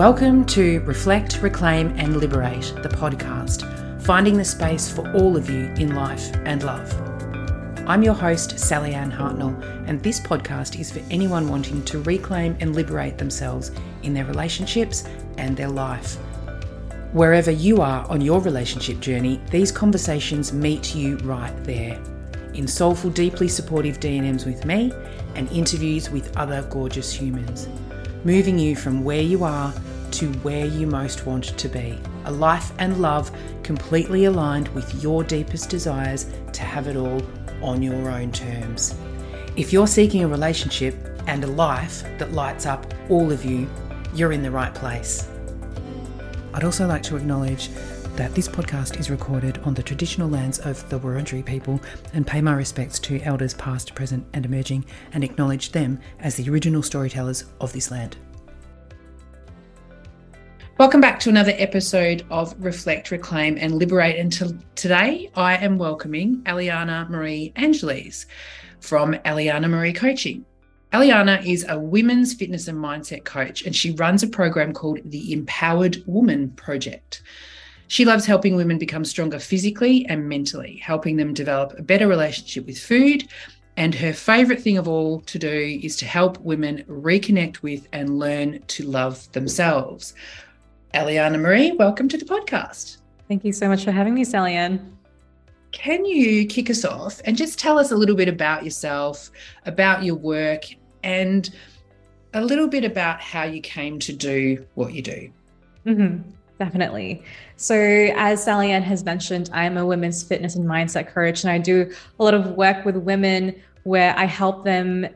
Welcome to Reflect, Reclaim and Liberate, the podcast, finding the space for all of you in life and love. I'm your host, Sally Ann Hartnell, and this podcast is for anyone wanting to reclaim and liberate themselves in their relationships and their life. Wherever you are on your relationship journey, these conversations meet you right there. In soulful, deeply supportive DMs with me and interviews with other gorgeous humans, moving you from where you are to where you most want to be. A life and love completely aligned with your deepest desires to have it all on your own terms. If you're seeking a relationship and a life that lights up all of you, you're in the right place. I'd also like to acknowledge that this podcast is recorded on the traditional lands of the Wurundjeri people and pay my respects to elders past, present, and emerging and acknowledge them as the original storytellers of this land. Welcome back to another episode of Reflect, Reclaim, and Liberate. And to, today I am welcoming Allyjana Marie Angeles from Allyjana Marie Coaching. Allyjana is a women's fitness and mindset coach, and she runs a program called the Empowered Woman Project. She loves helping women become stronger physically and mentally, helping them develop a better relationship with food. And her favorite thing of all to do is to help women reconnect with and learn to love themselves. Allyjana Marie, welcome to the podcast. Thank you so much for having me, Sally Ann. Can you kick us off and just tell us a little bit about yourself, about your work, and a little bit about how you came to do what you do? Mm-hmm, definitely. So, as Sally Ann has mentioned, I'm a women's fitness and mindset coach, and I do a lot of work with women where I help them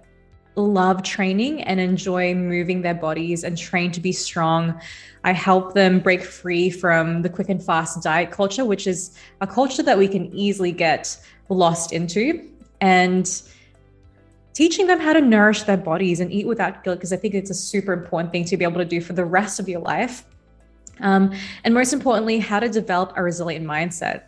love training and enjoy moving their bodies and train to be strong. I help them break free from the quick and fast diet culture, which is a culture that we can easily get lost into. And teaching them how to nourish their bodies and eat without guilt, because I think it's a super important thing to be able to do for the rest of your life. Um, and most importantly, how to develop a resilient mindset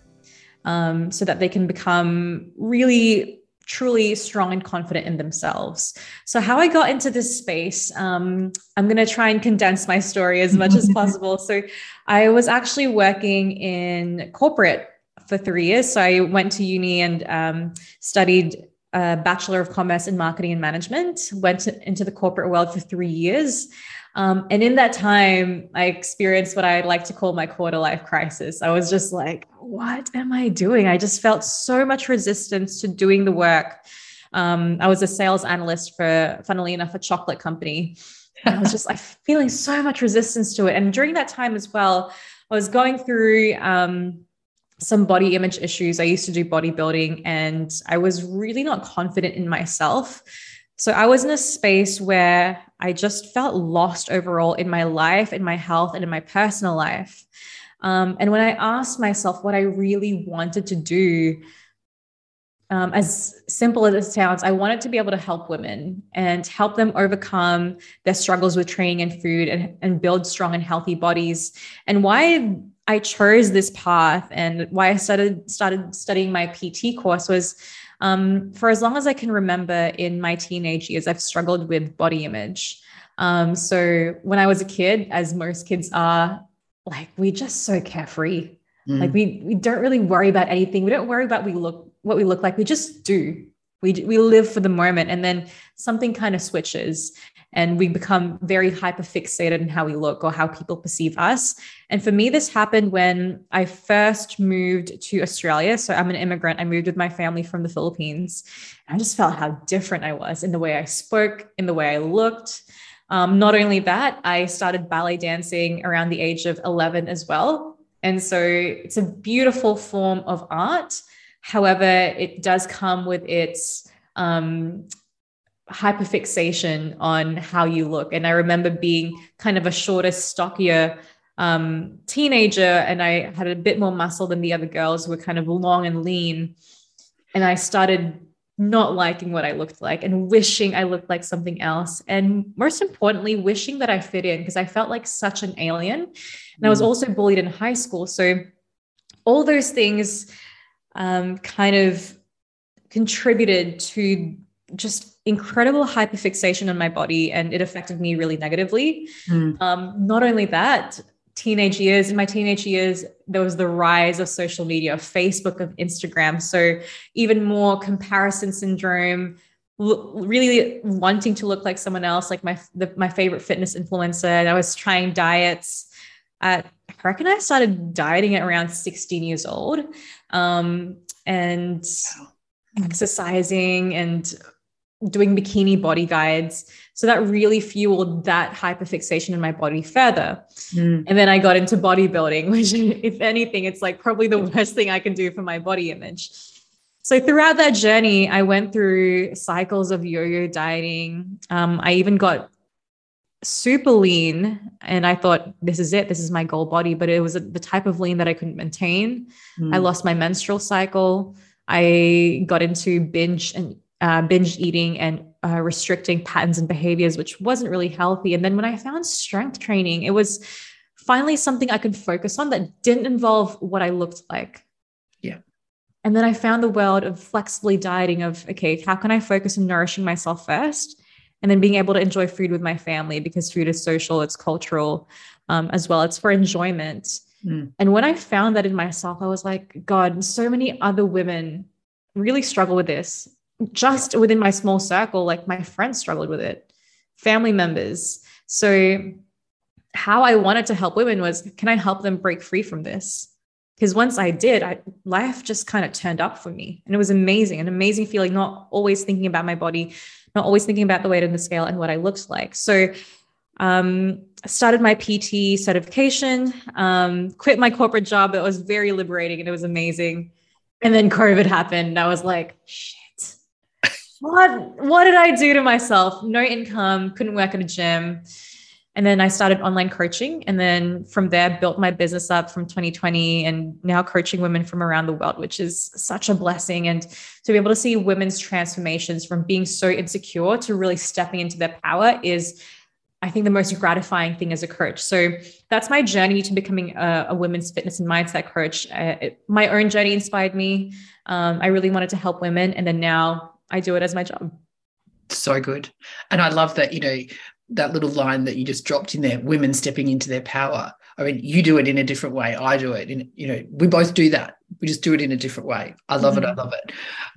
um, so that they can become really truly strong and confident in themselves. So, how I got into this space, um, I'm going to try and condense my story as much as possible. So, I was actually working in corporate for three years. So, I went to uni and um, studied a Bachelor of Commerce in Marketing and Management, went to, into the corporate world for three years. Um, and in that time, I experienced what I like to call my quarter life crisis. I was just like, what am I doing? I just felt so much resistance to doing the work. Um, I was a sales analyst for, funnily enough, a chocolate company. I was just like feeling so much resistance to it. And during that time as well, I was going through um, some body image issues. I used to do bodybuilding and I was really not confident in myself. So I was in a space where I just felt lost overall in my life, in my health, and in my personal life. Um, and when I asked myself what I really wanted to do, um, as simple as it sounds, I wanted to be able to help women and help them overcome their struggles with training and food and, and build strong and healthy bodies. And why I chose this path and why I started started studying my PT course was um, for as long as I can remember in my teenage years, I've struggled with body image. Um, so when I was a kid, as most kids are, like we're just so carefree. Mm. Like we we don't really worry about anything. We don't worry about we look what we look like. We just do. We we live for the moment, and then something kind of switches, and we become very hyper fixated in how we look or how people perceive us. And for me, this happened when I first moved to Australia. So I'm an immigrant. I moved with my family from the Philippines. I just felt how different I was in the way I spoke, in the way I looked. Um, not only that, I started ballet dancing around the age of 11 as well. And so it's a beautiful form of art. However, it does come with its um, hyperfixation on how you look. And I remember being kind of a shorter, stockier um, teenager, and I had a bit more muscle than the other girls who were kind of long and lean. And I started not liking what I looked like and wishing I looked like something else. And most importantly, wishing that I fit in because I felt like such an alien. And I was mm. also bullied in high school. So all those things um, kind of contributed to just incredible hyperfixation on my body and it affected me really negatively. Mm. Um, not only that, teenage years, in my teenage years, there was the rise of social media, of Facebook, of Instagram. So even more comparison syndrome, really wanting to look like someone else, like my the, my favorite fitness influencer. And I was trying diets. At, I reckon I started dieting at around 16 years old, um, and exercising and doing bikini body guides. So that really fueled that hyperfixation in my body further. Mm. And then I got into bodybuilding, which, if anything, it's like probably the worst thing I can do for my body image. So throughout that journey, I went through cycles of yo-yo dieting. Um, I even got super lean, and I thought, "This is it. This is my goal body." But it was the type of lean that I couldn't maintain. Mm. I lost my menstrual cycle. I got into binge and uh, binge eating and uh, restricting patterns and behaviors, which wasn't really healthy. And then when I found strength training, it was finally something I could focus on that didn't involve what I looked like. Yeah. And then I found the world of flexibly dieting of, okay, how can I focus on nourishing myself first? And then being able to enjoy food with my family because food is social, it's cultural um, as well. It's for enjoyment. Mm. And when I found that in myself, I was like, God, so many other women really struggle with this just within my small circle, like my friends struggled with it, family members. So, how I wanted to help women was can I help them break free from this? Because once I did, I, life just kind of turned up for me. And it was amazing, an amazing feeling, not always thinking about my body, not always thinking about the weight on the scale and what I looked like. So, um, I started my PT certification, um, quit my corporate job. It was very liberating and it was amazing. And then COVID happened. And I was like, shit what what did I do to myself? No income, couldn't work at a gym. And then I started online coaching. And then from there, built my business up from 2020 and now coaching women from around the world, which is such a blessing. And to be able to see women's transformations from being so insecure to really stepping into their power is, I think, the most gratifying thing as a coach. So that's my journey to becoming a, a women's fitness and mindset coach. Uh, it, my own journey inspired me. Um, I really wanted to help women. And then now I do it as my job. So good. And I love that, you know, that little line that you just dropped in there women stepping into their power. I mean, you do it in a different way. I do it in, you know, we both do that. We just do it in a different way. I love mm-hmm. it. I love it.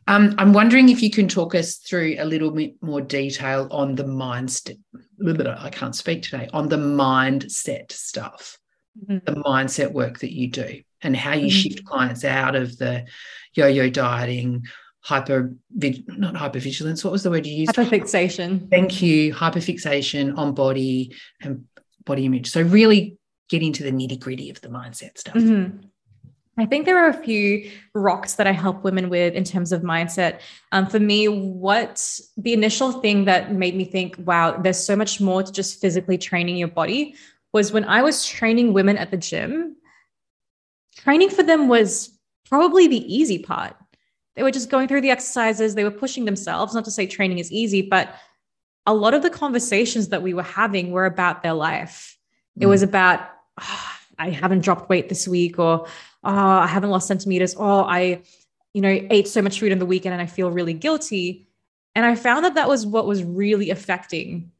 Um, I'm wondering if you can talk us through a little bit more detail on the mindset. I can't speak today on the mindset stuff, mm-hmm. the mindset work that you do, and how you mm-hmm. shift clients out of the yo-yo dieting hyper not hypervigilance what was the word you used? Hyperfixation. Thank you. Hyperfixation on body and body image. So really get into the nitty gritty of the mindset stuff. Mm-hmm. I think there are a few rocks that I help women with in terms of mindset. Um, for me, what the initial thing that made me think, wow, there's so much more to just physically training your body was when I was training women at the gym, training for them was probably the easy part they were just going through the exercises, they were pushing themselves. Not to say training is easy, but a lot of the conversations that we were having were about their life. Mm. It was about, oh, I haven't dropped weight this week, or oh, I haven't lost centimeters, or I, you know, ate so much food in the weekend and I feel really guilty. And I found that that was what was really affecting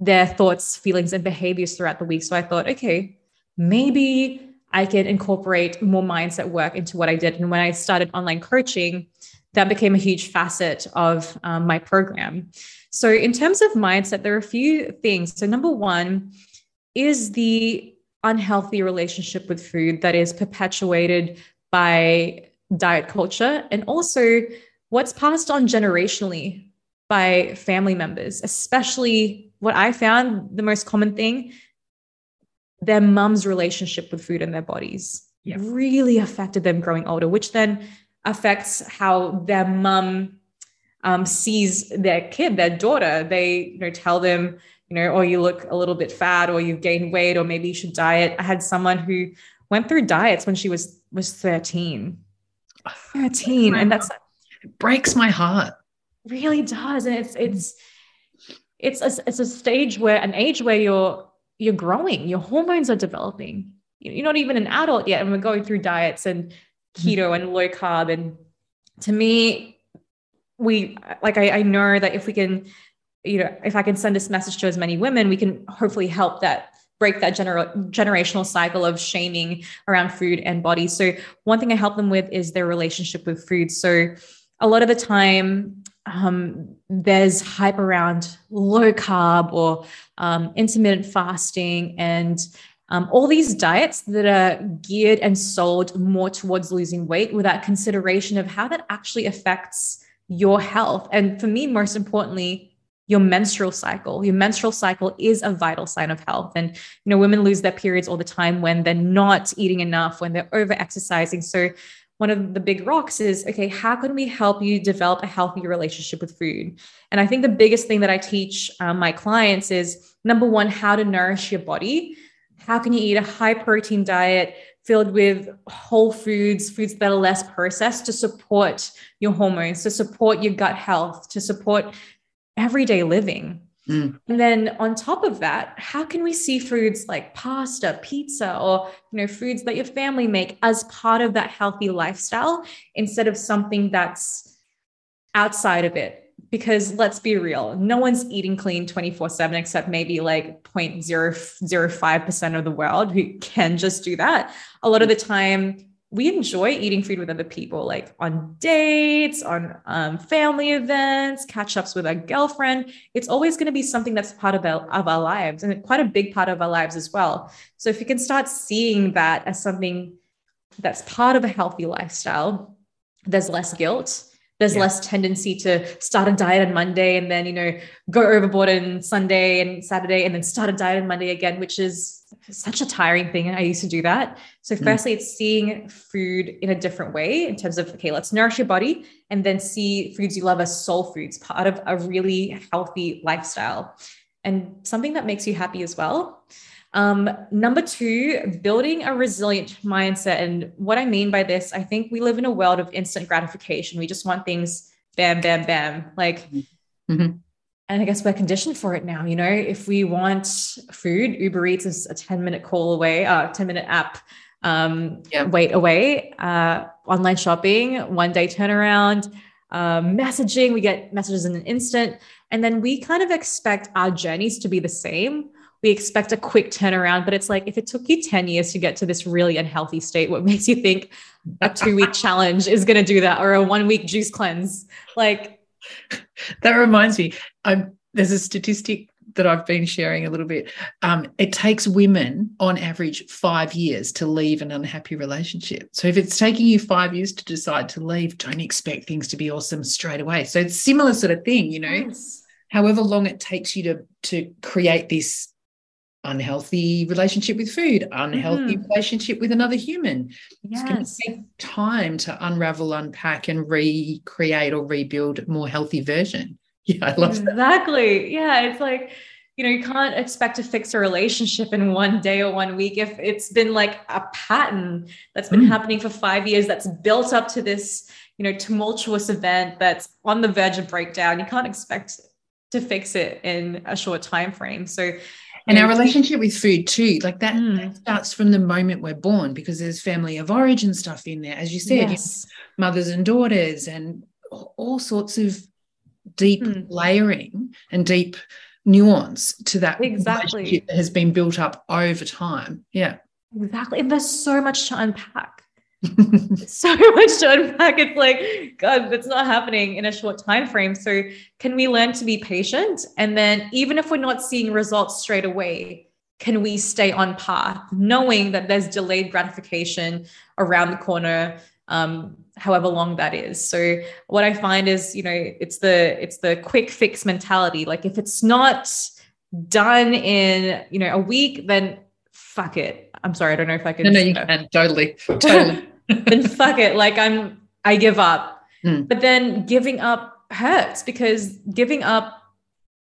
their thoughts, feelings, and behaviors throughout the week. So I thought, okay, maybe I can incorporate more mindset work into what I did. And when I started online coaching, that became a huge facet of um, my program. So, in terms of mindset, there are a few things. So, number one is the unhealthy relationship with food that is perpetuated by diet culture, and also what's passed on generationally by family members, especially what I found the most common thing their mum's relationship with food and their bodies yeah. really affected them growing older, which then affects how their mum um, sees their kid, their daughter. They, you know, tell them, you know, oh, you look a little bit fat, or you've gained weight, or maybe you should diet. I had someone who went through diets when she was was 13. 13. And that's it breaks my heart. Really does. And it's it's it's a, it's a stage where an age where you're you're growing, your hormones are developing. You're not even an adult yet, and we're going through diets and mm-hmm. keto and low carb. And to me, we like I, I know that if we can you know if i can send this message to as many women we can hopefully help that break that gener- generational cycle of shaming around food and body so one thing i help them with is their relationship with food so a lot of the time um, there's hype around low carb or um, intermittent fasting and um, all these diets that are geared and sold more towards losing weight without consideration of how that actually affects your health. And for me, most importantly, your menstrual cycle. Your menstrual cycle is a vital sign of health. And, you know, women lose their periods all the time when they're not eating enough, when they're over exercising. So, one of the big rocks is okay, how can we help you develop a healthy relationship with food? And I think the biggest thing that I teach um, my clients is number one, how to nourish your body. How can you eat a high protein diet filled with whole foods, foods that are less processed to support your hormones, to support your gut health, to support everyday living. Mm. And then on top of that, how can we see foods like pasta, pizza, or you know, foods that your family make as part of that healthy lifestyle instead of something that's outside of it? because let's be real, no one's eating clean 24 7 except maybe like 0.005% of the world who can just do that. A lot of the time, we enjoy eating food with other people, like on dates, on um, family events, catch ups with our girlfriend. It's always going to be something that's part of our, of our lives and quite a big part of our lives as well. So if you can start seeing that as something that's part of a healthy lifestyle, there's less guilt there's yeah. less tendency to start a diet on Monday and then, you know, go overboard on Sunday and Saturday and then start a diet on Monday again, which is such a tiring thing. I used to do that. So, mm. firstly, it's seeing food in a different way in terms of, okay, let's nourish your body and then see foods you love as soul foods, part of a really healthy lifestyle and something that makes you happy as well. Um, number two, building a resilient mindset. And what I mean by this, I think we live in a world of instant gratification. We just want things bam, bam, bam. Like, mm-hmm. And I guess we're conditioned for it now. You know, if we want food, Uber Eats is a 10 minute call away, uh, 10 minute app um, yeah. wait away. Uh, online shopping, one day turnaround. Um, messaging, we get messages in an instant. And then we kind of expect our journeys to be the same we expect a quick turnaround, but it's like if it took you 10 years to get to this really unhealthy state, what makes you think a two week challenge is going to do that or a one week juice cleanse? Like, that reminds me, I'm, there's a statistic that I've been sharing a little bit. Um, it takes women on average five years to leave an unhappy relationship. So if it's taking you five years to decide to leave, don't expect things to be awesome straight away. So it's similar sort of thing, you know. Yes. However long it takes you to to create this unhealthy relationship with food, unhealthy mm. relationship with another human. Yes. It's going to take time to unravel, unpack, and recreate or rebuild a more healthy version. Yeah, I love exactly. that. Exactly. Yeah, it's like you know you can't expect to fix a relationship in one day or one week if it's been like a pattern that's been mm. happening for five years that's built up to this you know tumultuous event that's on the verge of breakdown you can't expect to fix it in a short time frame so and our relationship with food too like that, mm. that, starts from the moment we're born because there's family of origin stuff in there as you said yes. mothers and daughters and all sorts of deep mm. layering and deep nuance to that exactly that has been built up over time yeah exactly and there's so much to unpack so much to unpack. It's like, God, that's not happening in a short time frame. So can we learn to be patient? And then even if we're not seeing results straight away, can we stay on path, knowing that there's delayed gratification around the corner, um, however long that is. So what I find is, you know, it's the it's the quick fix mentality. Like if it's not done in, you know, a week, then fuck it. I'm sorry, I don't know if I can. No, no, you can totally, totally. then fuck it. Like I'm, I give up. Mm. But then giving up hurts because giving up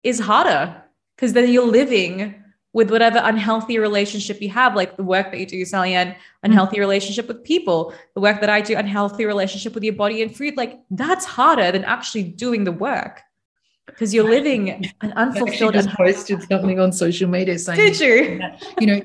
is harder because then you're living with whatever unhealthy relationship you have, like the work that you do, Sally Ann, unhealthy mm. relationship with people, the work that I do, unhealthy relationship with your body and food. Like that's harder than actually doing the work because you're living an unfulfilled. I just posted something on social media saying, "Did you? You know,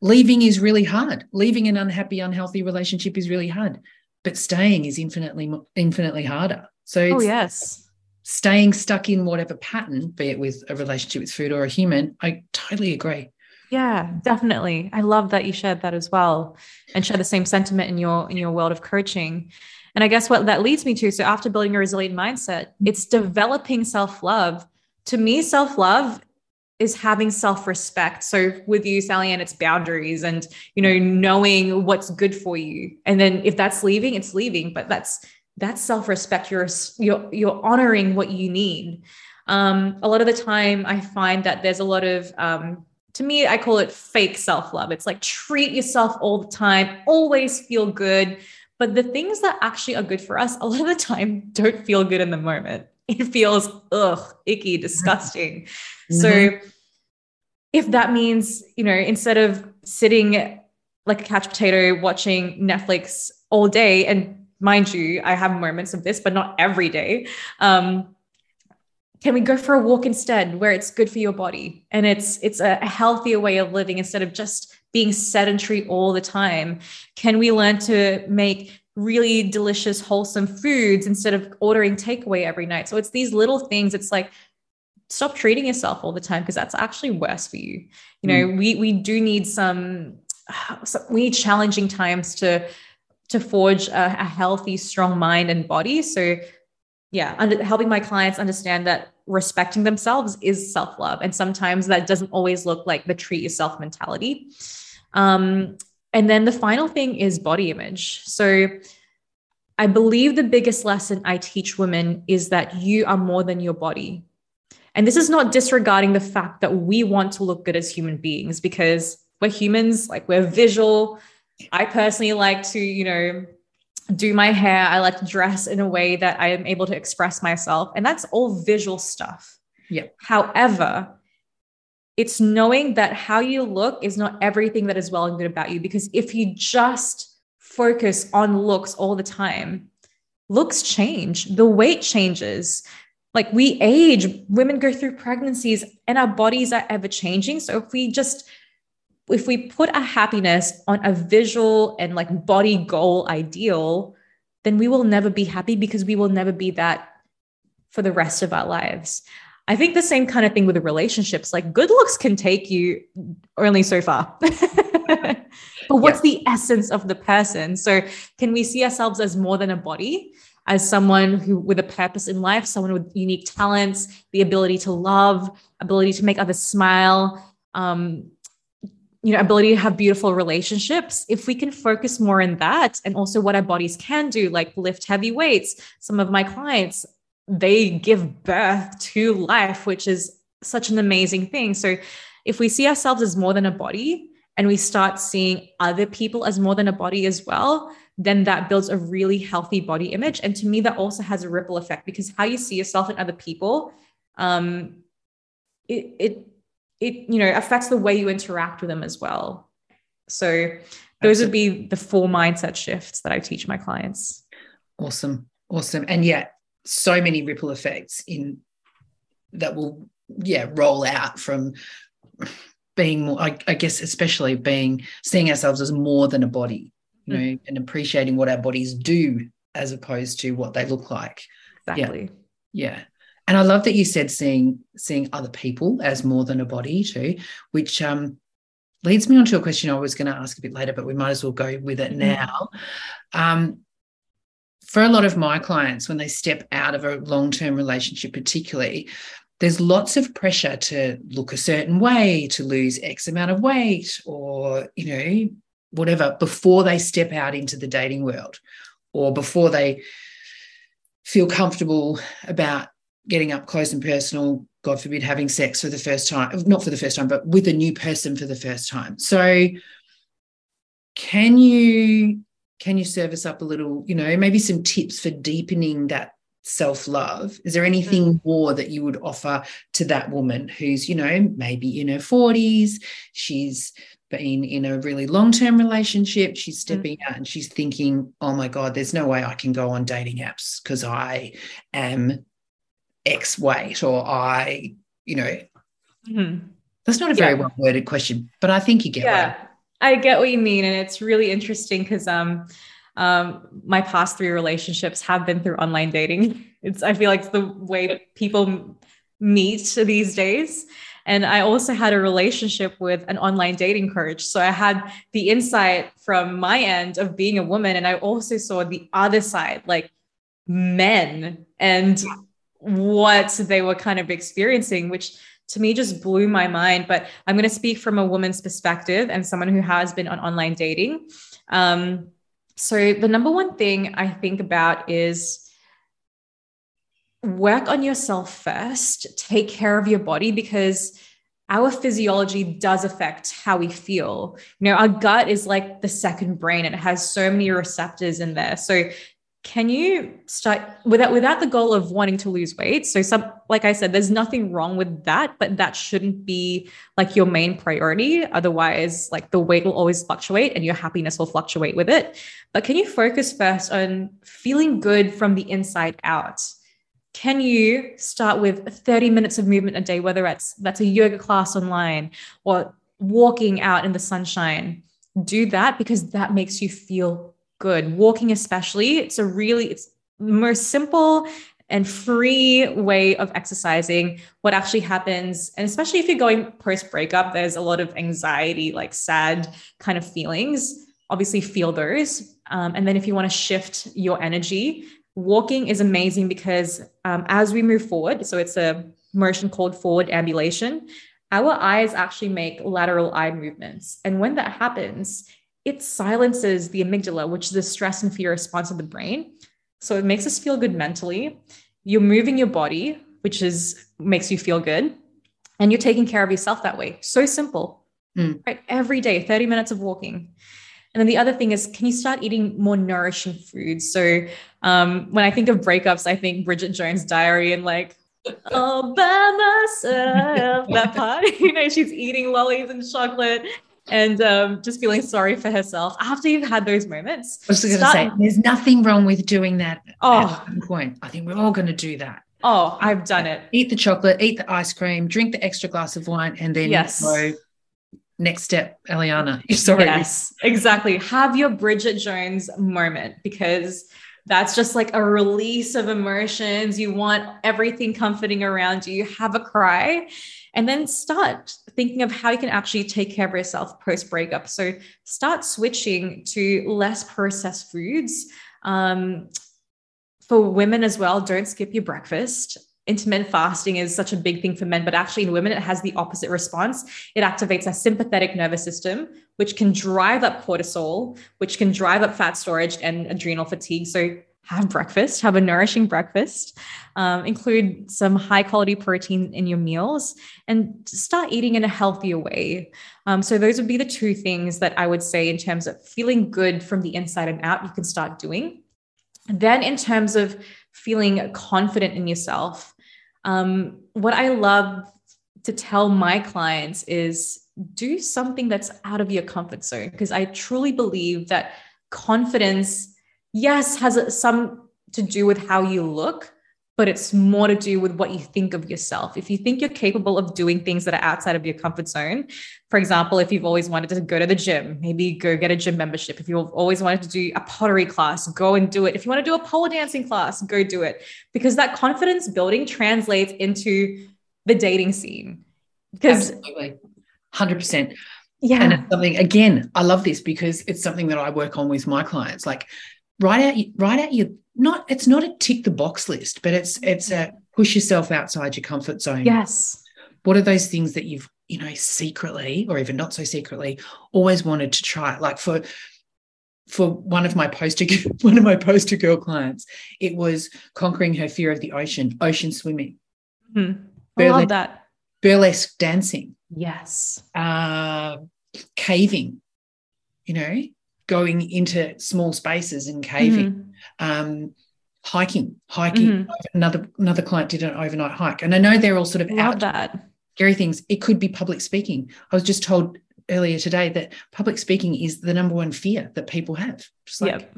leaving is really hard leaving an unhappy unhealthy relationship is really hard but staying is infinitely infinitely harder So oh yes, staying stuck in whatever pattern, be it with a relationship with food or a human, I totally agree. Yeah, definitely. I love that you shared that as well and share the same sentiment in your in your world of coaching. And I guess what that leads me to so after building a resilient mindset, mm. it's developing self-love. To me, self-love is having self-respect. So with you, Sally Ann, it's boundaries and you know, knowing what's good for you. And then if that's leaving, it's leaving. But that's that's self-respect. You're you're you're honoring what you need. Um, a lot of the time I find that there's a lot of um, to me, I call it fake self love. It's like treat yourself all the time, always feel good. But the things that actually are good for us, a lot of the time, don't feel good in the moment. It feels ugh, icky, disgusting. Mm-hmm. So, if that means, you know, instead of sitting like a couch potato watching Netflix all day, and mind you, I have moments of this, but not every day. Um, can we go for a walk instead where it's good for your body and it's it's a healthier way of living instead of just being sedentary all the time can we learn to make really delicious wholesome foods instead of ordering takeaway every night. So it's these little things. It's like stop treating yourself all the time because that's actually worse for you. You know mm. we we do need some we need challenging times to to forge a, a healthy strong mind and body. So yeah under, helping my clients understand that respecting themselves is self-love and sometimes that doesn't always look like the treat yourself mentality. Um, and then the final thing is body image so i believe the biggest lesson i teach women is that you are more than your body and this is not disregarding the fact that we want to look good as human beings because we're humans like we're visual i personally like to you know do my hair. I like to dress in a way that I am able to express myself. And that's all visual stuff. Yeah. However, it's knowing that how you look is not everything that is well and good about you. Because if you just focus on looks all the time, looks change, the weight changes. Like we age, women go through pregnancies, and our bodies are ever changing. So if we just if we put our happiness on a visual and like body goal ideal, then we will never be happy because we will never be that for the rest of our lives. I think the same kind of thing with the relationships. Like good looks can take you only so far. but what's yeah. the essence of the person? So can we see ourselves as more than a body? As someone who with a purpose in life, someone with unique talents, the ability to love, ability to make others smile, um, you know ability to have beautiful relationships if we can focus more in that and also what our bodies can do like lift heavy weights some of my clients they give birth to life which is such an amazing thing. So if we see ourselves as more than a body and we start seeing other people as more than a body as well then that builds a really healthy body image. And to me that also has a ripple effect because how you see yourself and other people um it, it it you know affects the way you interact with them as well. So those would be the four mindset shifts that i teach my clients. Awesome. Awesome. And yeah so many ripple effects in that will yeah roll out from being more I, I guess especially being seeing ourselves as more than a body you mm. know and appreciating what our bodies do as opposed to what they look like exactly yeah, yeah and I love that you said seeing seeing other people as more than a body too, which um, leads me on to a question I was going to ask a bit later, but we might as well go with it mm-hmm. now. Um, for a lot of my clients, when they step out of a long term relationship, particularly, there's lots of pressure to look a certain way, to lose X amount of weight, or, you know, whatever, before they step out into the dating world or before they feel comfortable about getting up close and personal, God forbid, having sex for the first time, not for the first time, but with a new person for the first time. So can you can you service up a little, you know, maybe some tips for deepening that self-love? Is there anything mm. more that you would offer to that woman who's, you know, maybe in her 40s, she's been in a really long-term relationship, she's mm. stepping mm. out and she's thinking, "Oh my god, there's no way I can go on dating apps because I am X weight or I, you know, mm-hmm. that's not a very yeah. well worded question, but I think you get yeah. I get what you mean. And it's really interesting because um, um, my past three relationships have been through online dating. It's I feel like it's the way people meet these days. And I also had a relationship with an online dating coach. So I had the insight from my end of being a woman. And I also saw the other side, like men and what they were kind of experiencing, which to me just blew my mind. But I'm going to speak from a woman's perspective and someone who has been on online dating. Um, so the number one thing I think about is work on yourself first, take care of your body because our physiology does affect how we feel. You know, our gut is like the second brain, it has so many receptors in there. So can you start without without the goal of wanting to lose weight so some like i said there's nothing wrong with that but that shouldn't be like your main priority. Otherwise like the weight will always fluctuate and your happiness will fluctuate with it. But can you focus first on feeling good from the inside out? Can you start with 30 minutes of movement a day whether it's that's a yoga class online or walking out in the sunshine? Do that because that makes you feel good. Walking, especially, it's a really it's more simple and free way of exercising. What actually happens, and especially if you're going post breakup, there's a lot of anxiety, like sad kind of feelings. Obviously, feel those. Um, and then if you want to shift your energy, walking is amazing because um, as we move forward, so it's a motion called forward ambulation. Our eyes actually make lateral eye movements. And when that happens, it silences the amygdala, which is the stress and fear response of the brain. So it makes us feel good mentally. You're moving your body, which is makes you feel good. And you're taking care of yourself that way. So simple. Mm. Right? Every day, 30 minutes of walking. And then the other thing is, can you start eating more nourishing foods? So um, when I think of breakups, I think Bridget Jones' diary and like all by myself. that part, you know, she's eating lollies and chocolate and um, just feeling sorry for herself after you've had those moments. I was going to say, there's nothing wrong with doing that oh, point. I think we're all going to do that. Oh, I've done it. Eat the chocolate, eat the ice cream, drink the extra glass of wine, and then yes. go. Next step, Allyjana. Sorry. Yes, exactly. Have your Bridget Jones moment because that's just like a release of emotions. You want everything comforting around you. You Have a cry and then start thinking of how you can actually take care of yourself post breakup. So start switching to less processed foods. Um, for women as well, don't skip your breakfast. Intermittent fasting is such a big thing for men, but actually in women, it has the opposite response. It activates our sympathetic nervous system, which can drive up cortisol, which can drive up fat storage and adrenal fatigue. So have breakfast, have a nourishing breakfast, um, include some high quality protein in your meals, and start eating in a healthier way. Um, so, those would be the two things that I would say in terms of feeling good from the inside and out, you can start doing. Then, in terms of feeling confident in yourself, um, what I love to tell my clients is do something that's out of your comfort zone, because I truly believe that confidence yes, has some to do with how you look, but it's more to do with what you think of yourself. If you think you're capable of doing things that are outside of your comfort zone, for example, if you've always wanted to go to the gym, maybe go get a gym membership. If you've always wanted to do a pottery class, go and do it. If you want to do a pole dancing class, go do it. Because that confidence building translates into the dating scene. Because Absolutely. 100%. Yeah. And it's something, again, I love this because it's something that I work on with my clients. Like, write out write out your not it's not a tick the box list but it's it's a push yourself outside your comfort zone. Yes. What are those things that you've you know secretly or even not so secretly always wanted to try? Like for for one of my poster one of my poster girl clients it was conquering her fear of the ocean ocean swimming. Mm-hmm. I love that. burlesque dancing. Yes. Uh caving you know going into small spaces and caving, mm-hmm. Um, hiking, hiking. Mm-hmm. Another another client did an overnight hike, and I know they're all sort of Love out that. scary things. It could be public speaking. I was just told earlier today that public speaking is the number one fear that people have. Just like,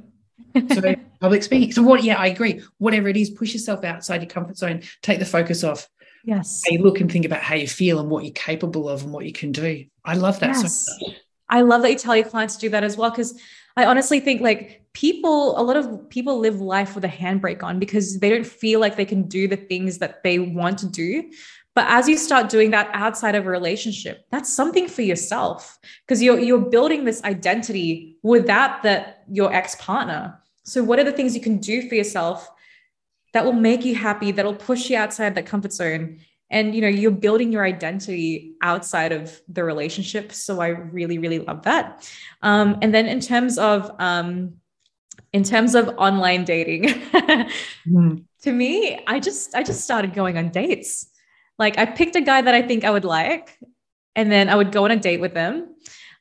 yep. so public speaking. So what? Yeah, I agree. Whatever it is, push yourself outside your comfort zone. Take the focus off. Yes. Hey, look and think about how you feel and what you're capable of and what you can do. I love that yes. so much. I love that you tell your clients to do that as well because I honestly think like people, a lot of people live life with a handbrake on because they don't feel like they can do the things that they want to do. But as you start doing that outside of a relationship, that's something for yourself because you're you're building this identity without that your ex-partner. So what are the things you can do for yourself that will make you happy, that'll push you outside that comfort zone? And you know, you're building your identity outside of the relationship. So I really, really love that. Um, and then in terms of um, in terms of online dating, mm. to me, I just I just started going on dates. Like I picked a guy that I think I would like, and then I would go on a date with them.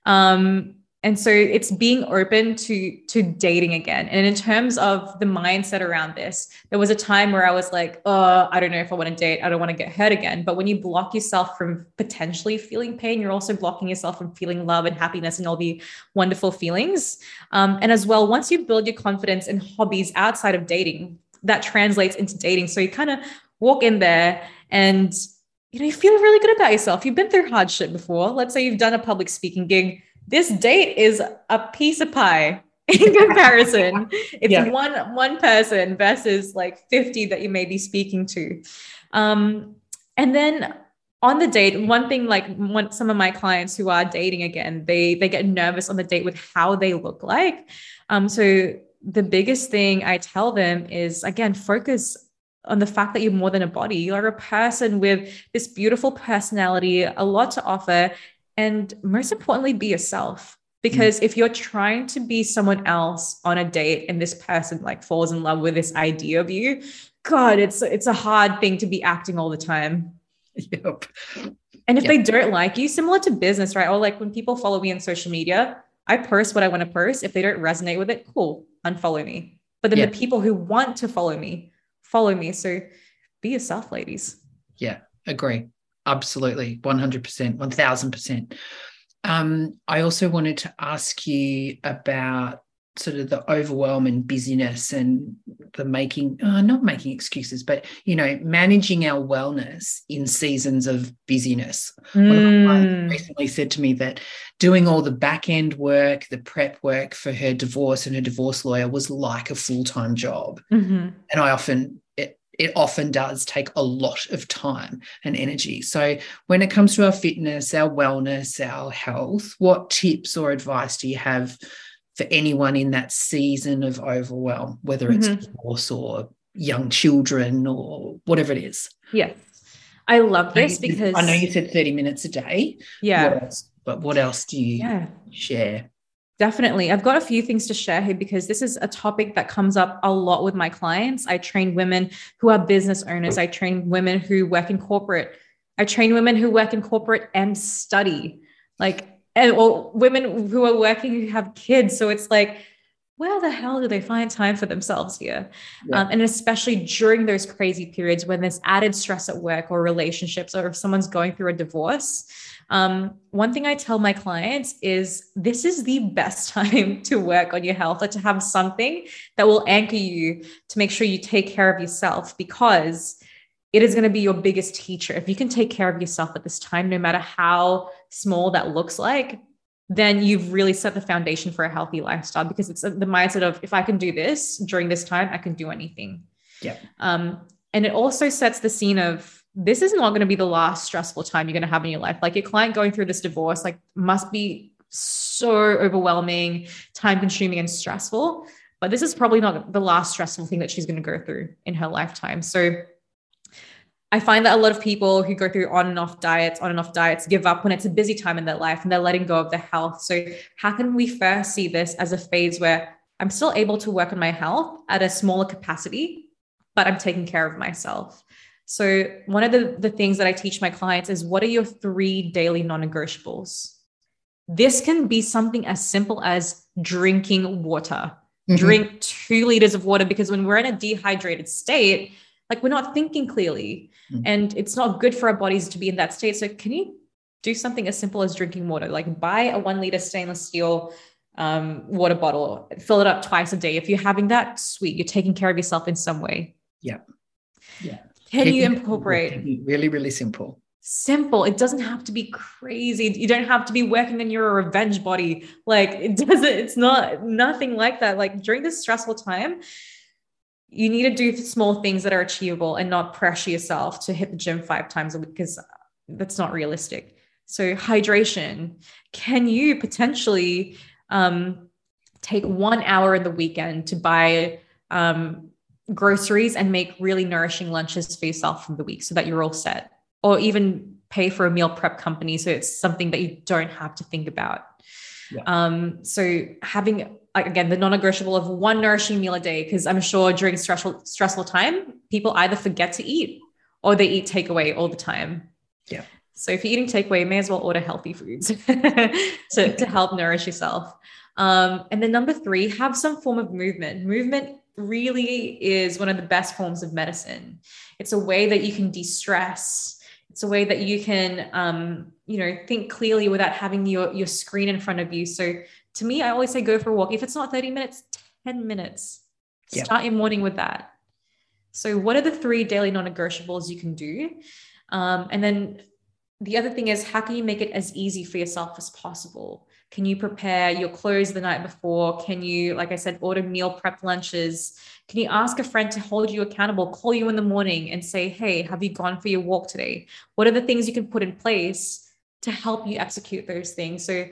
Um, and so it's being open to to dating again. And in terms of the mindset around this there was a time where i was like oh i don't know if i want to date. I don't want to get hurt again. But when you block yourself from potentially feeling pain you're also blocking yourself from feeling love and happiness and all the wonderful feelings. Um, and as well once you build your confidence in hobbies outside of dating that translates into dating. So you kind of walk in there and you know you feel really good about yourself. You've been through hardship before. Let's say you've done a public speaking gig this date is a piece of pie in comparison it's yeah. one one person versus like 50 that you may be speaking to um and then on the date one thing like one, some of my clients who are dating again they they get nervous on the date with how they look like um so the biggest thing i tell them is again focus on the fact that you're more than a body. You're a person with this beautiful personality, a lot to offer, and most importantly, be yourself. Because mm. if you're trying to be someone else on a date and this person like falls in love with this idea of you, God, it's it's a hard thing to be acting all the time. Yep. And if yep. they don't like you, similar to business, right? Or like when people follow me on social media, I post what I want to post. If they don't resonate with it, cool, unfollow me. But then the people who want to follow me, follow me. So be yourself, ladies. Yeah, agree. Absolutely. 100%, 1000%. Um, I also wanted to ask you about sort of the overwhelm and busyness and the making uh, not making excuses but you know managing our wellness in seasons of busyness mm. one of my clients mm. recently said to me that doing all the back end work the prep work for her divorce and her divorce lawyer was like a full-time job mm-hmm. and i often it often does take a lot of time and energy. So, when it comes to our fitness, our wellness, our health, what tips or advice do you have for anyone in that season of overwhelm, whether it's mm-hmm. divorce or young children or whatever it is? Yeah. I love this because I know you said 30 minutes a day. Yeah. What but what else do you yeah. share? Definitely. I've got a few things to share here because this is a topic that comes up a lot with my clients. I train women who are business owners, I train women who work in corporate, I train women who work in corporate and study, like, and, or women who are working who have kids. So it's like, where the hell do they find time for themselves here? Yeah. Um, and especially during those crazy periods when there's added stress at work or relationships, or if someone's going through a divorce. Um, one thing I tell my clients is this is the best time to work on your health or to have something that will anchor you to make sure you take care of yourself because it is going to be your biggest teacher. If you can take care of yourself at this time, no matter how small that looks like, then you've really set the foundation for a healthy lifestyle because it's the mindset of if I can do this during this time, I can do anything. Yeah. Um, and it also sets the scene of this is not going to be the last stressful time you're going to have in your life. Like your client going through this divorce, like must be so overwhelming, time consuming, and stressful. But this is probably not the last stressful thing that she's going to go through in her lifetime. So I find that a lot of people who go through on and off diets, on and off diets, give up when it's a busy time in their life and they're letting go of their health. So, how can we first see this as a phase where I'm still able to work on my health at a smaller capacity, but I'm taking care of myself? So, one of the, the things that I teach my clients is what are your three daily non negotiables? This can be something as simple as drinking water. Mm-hmm. Drink two liters of water because when we're in a dehydrated state, like we're not thinking clearly mm-hmm. and it's not good for our bodies to be in that state. So, can you do something as simple as drinking water? Like buy a one liter stainless steel um, water bottle, fill it up twice a day. If you're having that, sweet, you're taking care of yourself in some way. Yeah. Yeah. Can you incorporate really, really simple? simple. It doesn't have to be crazy. You don't have to be working on your revenge body. Like it doesn't, it's not nothing like that. Like during this stressful time, you need to do small things that are achievable and not pressure yourself to hit the gym five times a week because that's not realistic. So, hydration. Can you potentially um, take one hour in the weekend to buy um, groceries and make really nourishing lunches for yourself for the week so that you're all set? Or even pay for a meal prep company so it's something that you don't have to think about. Yeah. Um, so having again the non-negotiable of one nourishing meal a day, because I'm sure during stressful stressful time, people either forget to eat or they eat takeaway all the time. Yeah. So if you're eating takeaway, you may as well order healthy foods to, to help nourish yourself. Um, and then number three, have some form of movement. Movement really is one of the best forms of medicine. It's a way that you can de-stress. It's a way that you can, um, you know, think clearly without having your your screen in front of you. So to me, I always say go for a walk. If it's not 30 minutes, 10 minutes. Yeah. Start your morning with that. So, what are the three daily non negotiables you can do? Um, and then the other thing is how can you make it as easy for yourself as possible can you prepare your clothes the night before? Can you like i said order meal prep lunches? Can you ask a friend to hold you accountable call you in the morning and say hey have you gone for your walk today? What are the things you can put in place to help you execute those things? So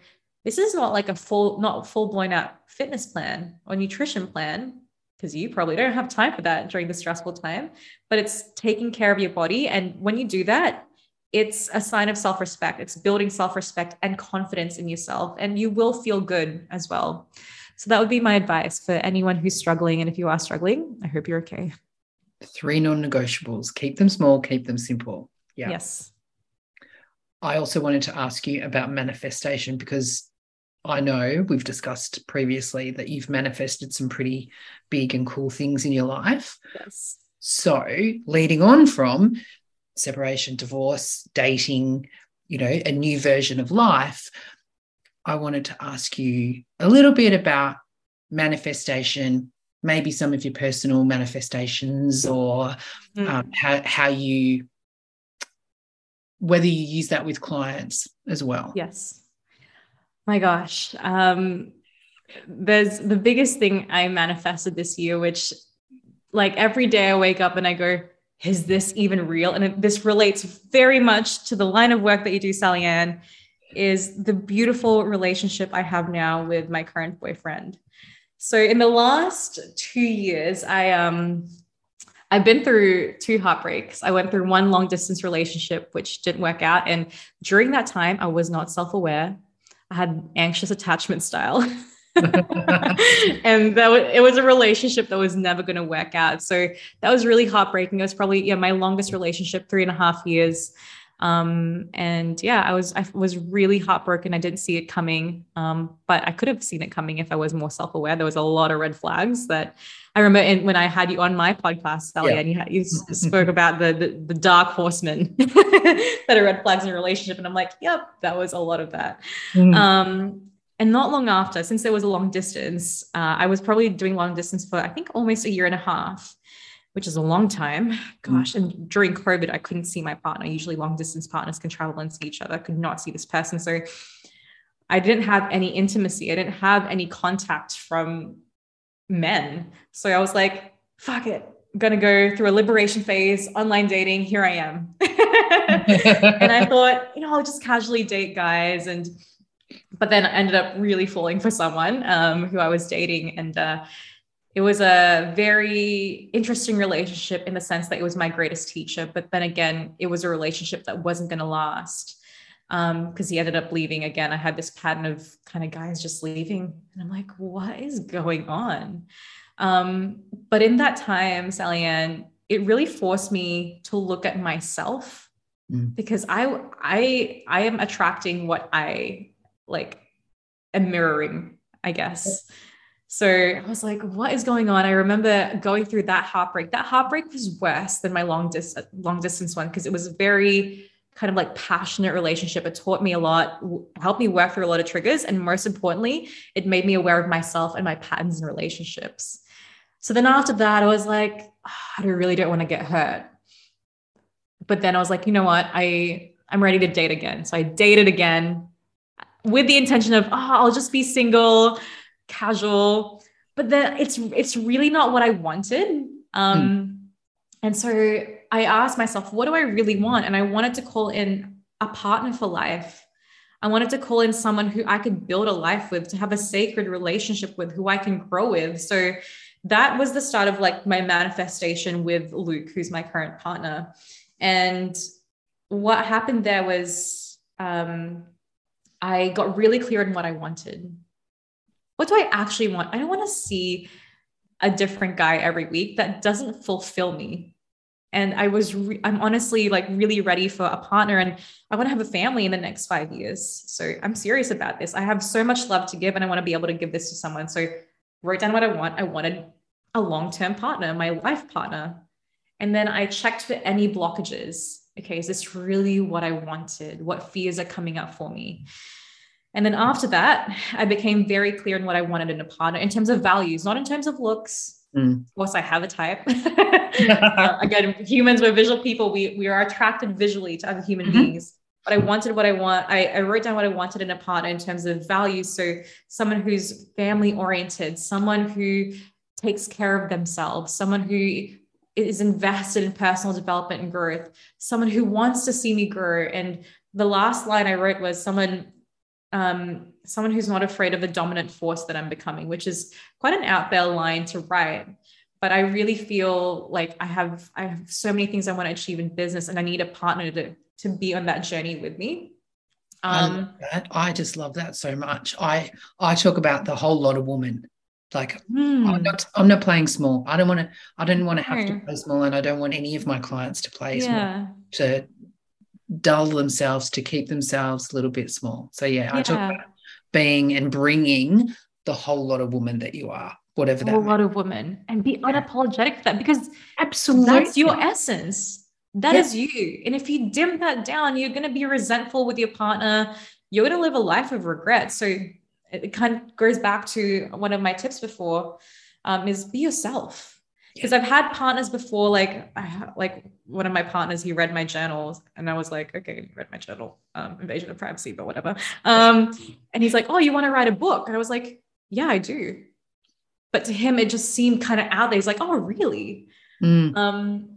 this is not like a full not full blown out fitness plan or nutrition plan because you probably don't have time for that during the stressful time but it's taking care of your body. And when you do that it's a sign of self respect. It's building self respect and confidence in yourself, and you will feel good as well. So, that would be my advice for anyone who's struggling. And if you are struggling, I hope you're okay. Three non negotiables keep them small, keep them simple. Yeah. Yes. I also wanted to ask you about manifestation because I know we've discussed previously that you've manifested some pretty big and cool things in your life. Yes. So, leading on from separation, divorce, dating, you know, a new version of life, I wanted to ask you a little bit about manifestation, maybe some of your personal manifestations or mm. um, how, how you, whether you use that with clients as well. Yes. My gosh. Um, there's the biggest thing I manifested this year, which like every day I wake up and I go, is this even real? And this relates very much to the line of work that you do, Sally Ann, is the beautiful relationship I have now with my current boyfriend. So in the last two years, I um I've been through two heartbreaks. I went through one long distance relationship, which didn't work out. And during that time, I was not self aware. I had anxious attachment style. and that was, it was a relationship that was never going to work out. So that was really heartbreaking. It was probably yeah my longest relationship, three and a half years. Um, and yeah, I was I was really heartbroken. I didn't see it coming, um, but I could have seen it coming if I was more self aware. There was a lot of red flags that I remember in, when I had you on my podcast, Sally, yeah. and you, had, you spoke about the, the, the dark horsemen that are red flags in a relationship, and I'm like, yep, that was a lot of that. Mm. Um, and not long after, since there was a long distance, uh, I was probably doing long distance for I think almost a year and a half, which is a long time. Gosh, mm. and during COVID, I couldn't see my partner. Usually, long distance partners can travel and see each other. I could not see this person, so I didn't have any intimacy. I didn't have any contact from men. So I was like, "Fuck it, I'm gonna go through a liberation phase, online dating. Here I am." and I thought, you know, I'll just casually date guys and but then I ended up really falling for someone um, who I was dating. And uh, it was a very interesting relationship in the sense that it was my greatest teacher. But then again, it was a relationship that wasn't going to last because um, he ended up leaving again. I had this pattern of kind of guys just leaving. And I'm like, what is going on? Um, but in that time, Sally Ann, it really forced me to look at myself mm. because I I I am attracting what I like a mirroring, I guess. So I was like, what is going on? I remember going through that heartbreak. That heartbreak was worse than my long dis- long distance one because it was a very kind of like passionate relationship. It taught me a lot, helped me work through a lot of triggers, and most importantly, it made me aware of myself and my patterns in relationships. So then after that, I was like, oh, I really don't want to get hurt. But then I was like, you know what? I I'm ready to date again. So I dated again with the intention of, oh, I'll just be single, casual. But then it's it's really not what I wanted. Um, mm. And so I asked myself, what do I really want? And I wanted to call in a partner for life. I wanted to call in someone who I could build a life with, to have a sacred relationship with, who I can grow with. So that was the start of like my manifestation with Luke, who's my current partner. And what happened there was um, I got really clear on what I wanted. What do I actually want? I don't want to see a different guy every week that doesn't fulfill me. And I was, re- I'm honestly like really ready for a partner and I want to have a family in the next five years. So I'm serious about this. I have so much love to give and I want to be able to give this to someone. So wrote down what I want. I wanted a long term partner, my life partner. And then I checked for any blockages. Okay, is this really what I wanted? What fears are coming up for me? And then after that, I became very clear in what I wanted in a partner in terms of values, not in terms of looks. Mm. Of course, I have a type. uh, again, humans, we're visual people. We, we are attracted visually to other human mm-hmm. beings. But I wanted what I want. I, I wrote down what I wanted in a partner in terms of values. So, someone who's family oriented, someone who takes care of themselves, someone who is invested in personal development and growth, someone who wants to see me grow. And the last line I wrote was someone um, someone who's not afraid of the dominant force that I'm becoming, which is quite an out there line to write. But I really feel like I have I have so many things I want to achieve in business, and I need a partner to to be on that journey with me. Um, I, I just love that so much. I I talk about the whole lot of women like hmm. I'm not I'm not playing small. I don't want to I don't want to have to play small and I don't want any of my clients to play yeah. small to dull themselves to keep themselves a little bit small. So yeah, yeah. I talk about being and bringing the whole lot of woman that you are, whatever that. A lot of women and be unapologetic for that because absolutely that's your essence. That is you. And if you dim that down, you're going to be resentful with your partner. You're going to live a life of regret. So it kind of goes back to one of my tips before um, is be yourself because I've had partners before, like I like one of my partners, he read my journals, and I was like, okay, read my journal, um, invasion of privacy, but whatever. Um, and he's like, oh, you want to write a book? And I was like, yeah, I do. But to him, it just seemed kind of out there. He's like, oh, really? Mm. Um,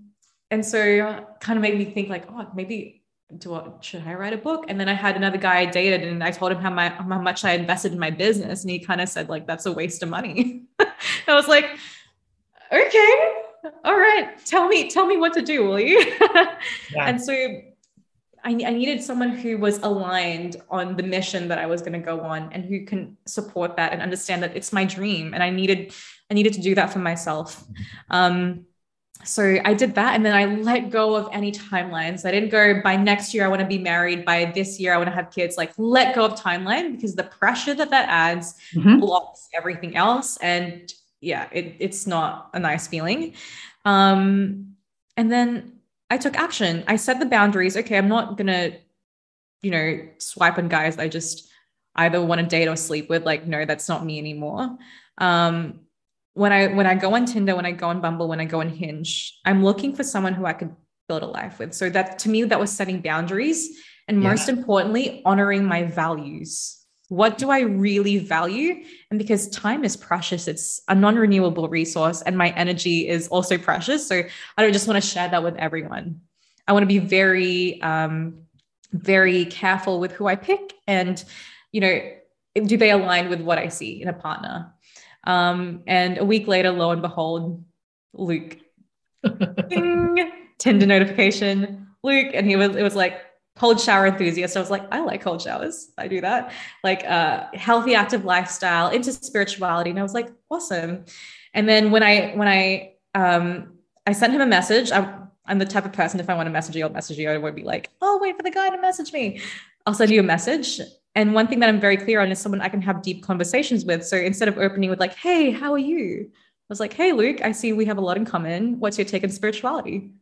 and so kind of made me think like, oh, maybe do I, should I write a book? And then I had another guy I dated and I told him how my how much I invested in my business. And he kind of said, like, that's a waste of money. I was like, okay, all right, tell me, tell me what to do, will you? yeah. And so I, I needed someone who was aligned on the mission that I was going to go on and who can support that and understand that it's my dream. And I needed, I needed to do that for myself. Mm-hmm. Um, so I did that and then I let go of any timelines. I didn't go by next year, I want to be married. By this year, I want to have kids. Like, let go of timeline because the pressure that that adds mm-hmm. blocks everything else. And yeah, it, it's not a nice feeling. Um, and then I took action. I set the boundaries. Okay, I'm not going to, you know, swipe on guys I just either want to date or sleep with. Like, no, that's not me anymore. Um, when I when I go on Tinder, when I go on Bumble, when I go on Hinge, I'm looking for someone who I could build a life with. So that to me, that was setting boundaries and most yeah. importantly, honoring my values. What do I really value? And because time is precious, it's a non-renewable resource, and my energy is also precious. So I don't just want to share that with everyone. I want to be very, um, very careful with who I pick, and you know, do they align with what I see in a partner? Um, and a week later, lo and behold, Luke, ding, Tinder notification, Luke, and he was it was like cold shower enthusiast. I was like, I like cold showers. I do that. Like uh healthy, active lifestyle, into spirituality. And I was like, awesome. And then when I when I um I sent him a message. I'm, I'm the type of person if I want to message you, I'll message you. I won't be like, oh, wait for the guy to message me. I'll send you a message and one thing that I'm very clear on is someone I can have deep conversations with. So instead of opening with like, "Hey, how are you?" I was like, "Hey, Luke, I see we have a lot in common. What's your take on spirituality?"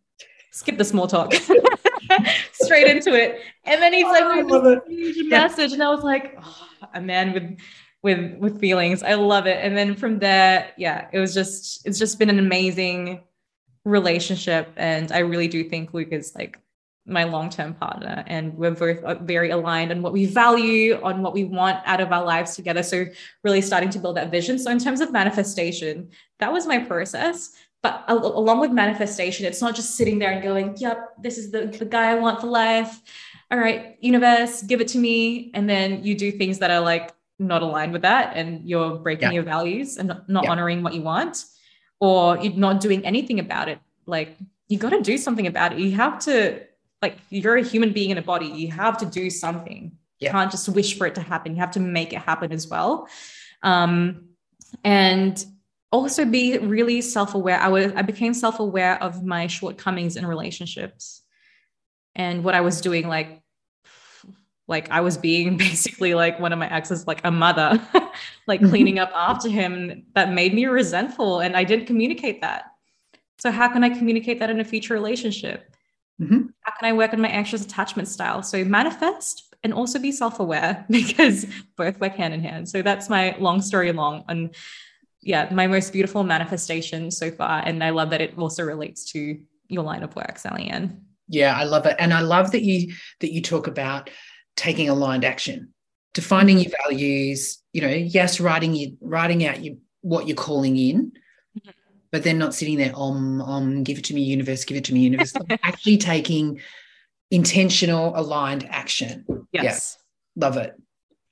Skip the small talk, straight into it. And then he's like, oh, huge message, and I was like, oh, "A man with." with with feelings i love it and then from there yeah it was just it's just been an amazing relationship and i really do think luke is like my long-term partner and we're both uh, very aligned on what we value on what we want out of our lives together. So really starting to build that vision. So in terms of manifestation that was my process. But along with manifestation it's not just sitting there and going yep this is the, the guy i want for life. All right universe give it to me. And then you do things that are like not aligned with that and you're breaking yeah. your values and not, not yeah. honoring what you want or you're not doing anything about it. Like you got to do something about it. You have to like you're a human being in a body. You have to do something. Yeah. you can't just wish for it to happen. You have to make it happen as well. Um, and also be really self-aware. I was i became self-aware of my shortcomings in relationships and what i was doing. Like like i was being basically like one of my exes like a mother like mm-hmm. cleaning up after him that made me resentful and i didn't communicate that. So how can i communicate that in a future relationship Mm-hmm. How can I work on my anxious attachment style? So manifest and also be self-aware because both work hand in hand. So that's my long story long and yeah, my most beautiful manifestation so far. And I love that it also relates to your line of work, Sally Ann. Yeah, I love it. And I love that you that you talk about taking aligned action, defining mm-hmm. your values, you know, yes, writing you writing out you what you're calling in, but then not sitting there, om, om, give it to me, universe, give it to me, universe. actually taking intentional, aligned action. Yes. Yeah, love it.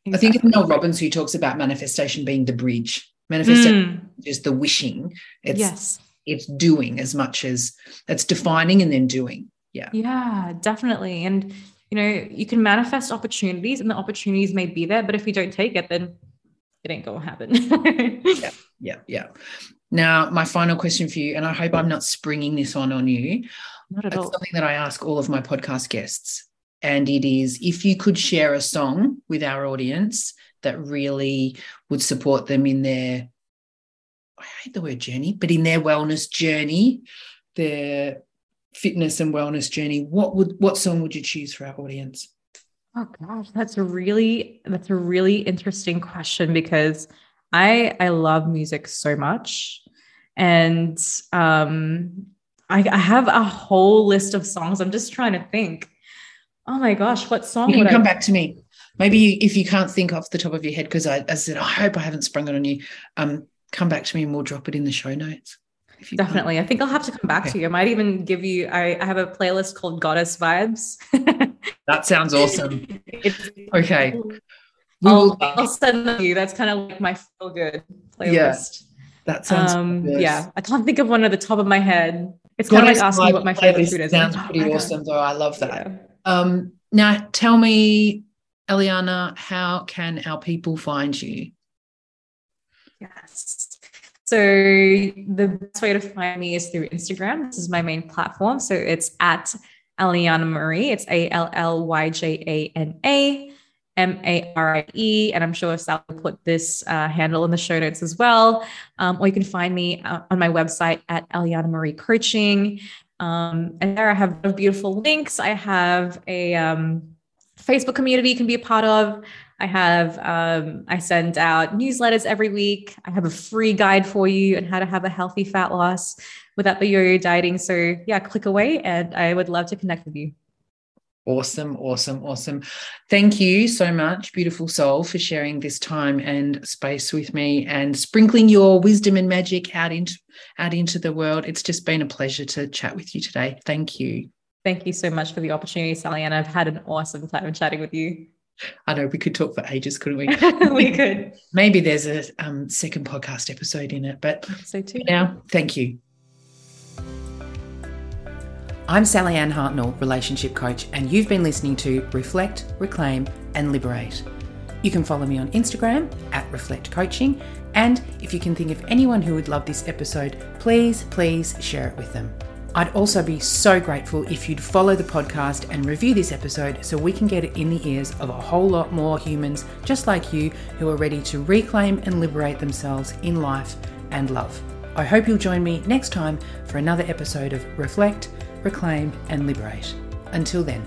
Exactly. I think it's Mel Robbins who talks about manifestation being the bridge. Manifestation mm. is the wishing. It's yes. it's doing as much as it's defining and then doing. Yeah. Yeah, definitely. And you know, you can manifest opportunities and the opportunities may be there, but if you don't take it, then it ain't gonna happen. yeah, yeah, yeah. Now, my final question for you, and I hope I'm not springing this on on you. Not at it's all. Something that I ask all of my podcast guests, and it is if you could share a song with our audience that really would support them in their, I hate the word journey, but in their wellness journey, their fitness and wellness journey, what would what song would you choose for our audience? Oh gosh, that's a really that's a really interesting question because I I love music so much, and um, I, I have a whole list of songs. I'm just trying to think. Oh my gosh, what song? You can come I- back to me. Maybe if you can't think off the top of your head, because I, I said I hope I haven't sprung it on you. Um, come back to me and we'll drop it in the show notes. Definitely. Can. I think I'll have to come back okay. to you. I might even give you, I, I have a playlist called Goddess Vibes. that sounds awesome. okay. I'll, I'll, send you. That's kind of like my feel good playlist. Yeah, that sounds. Um, yeah, I can't think of one at the top of my head. It's kind of like asking what my favorite food is. Sounds pretty oh, awesome, though. I love that. Yeah. Um, now, tell me, Allyjana, how can our people find you? Yes. So the best way to find me is through Instagram. This is my main platform. So it's at Allyjana Marie. It's A L L Y J A N A M A R I E. And I'm sure Sal will put this uh, handle in the show notes as well. Um, or you can find me uh, on my website at Allyjana Marie Coaching. Um, and there I have beautiful links. I have a um, Facebook community you can be a part of. I have, um, I send out newsletters every week. I have a free guide for you on how to have a healthy fat loss without the yo yo dieting. So, yeah, click away and I would love to connect with you. Awesome, awesome, awesome. Thank you so much, beautiful soul, for sharing this time and space with me and sprinkling your wisdom and magic out into out into the world. It's just been a pleasure to chat with you today. Thank you. Thank you so much for the opportunity, Sally, and I've had an awesome time chatting with you. I know we could talk for ages, couldn't we? we could. Maybe there's a um, second podcast episode in it, but so too. Now, thank you. I'm Sally Ann Hartnell, relationship coach, and you've been listening to Reflect, Reclaim, and Liberate. You can follow me on Instagram at Reflect Coaching, and if you can think of anyone who would love this episode, please, please share it with them. I'd also be so grateful if you'd follow the podcast and review this episode so we can get it in the ears of a whole lot more humans just like you who are ready to reclaim and liberate themselves in life and love. I hope you'll join me next time for another episode of Reflect reclaim, and liberate. Until then,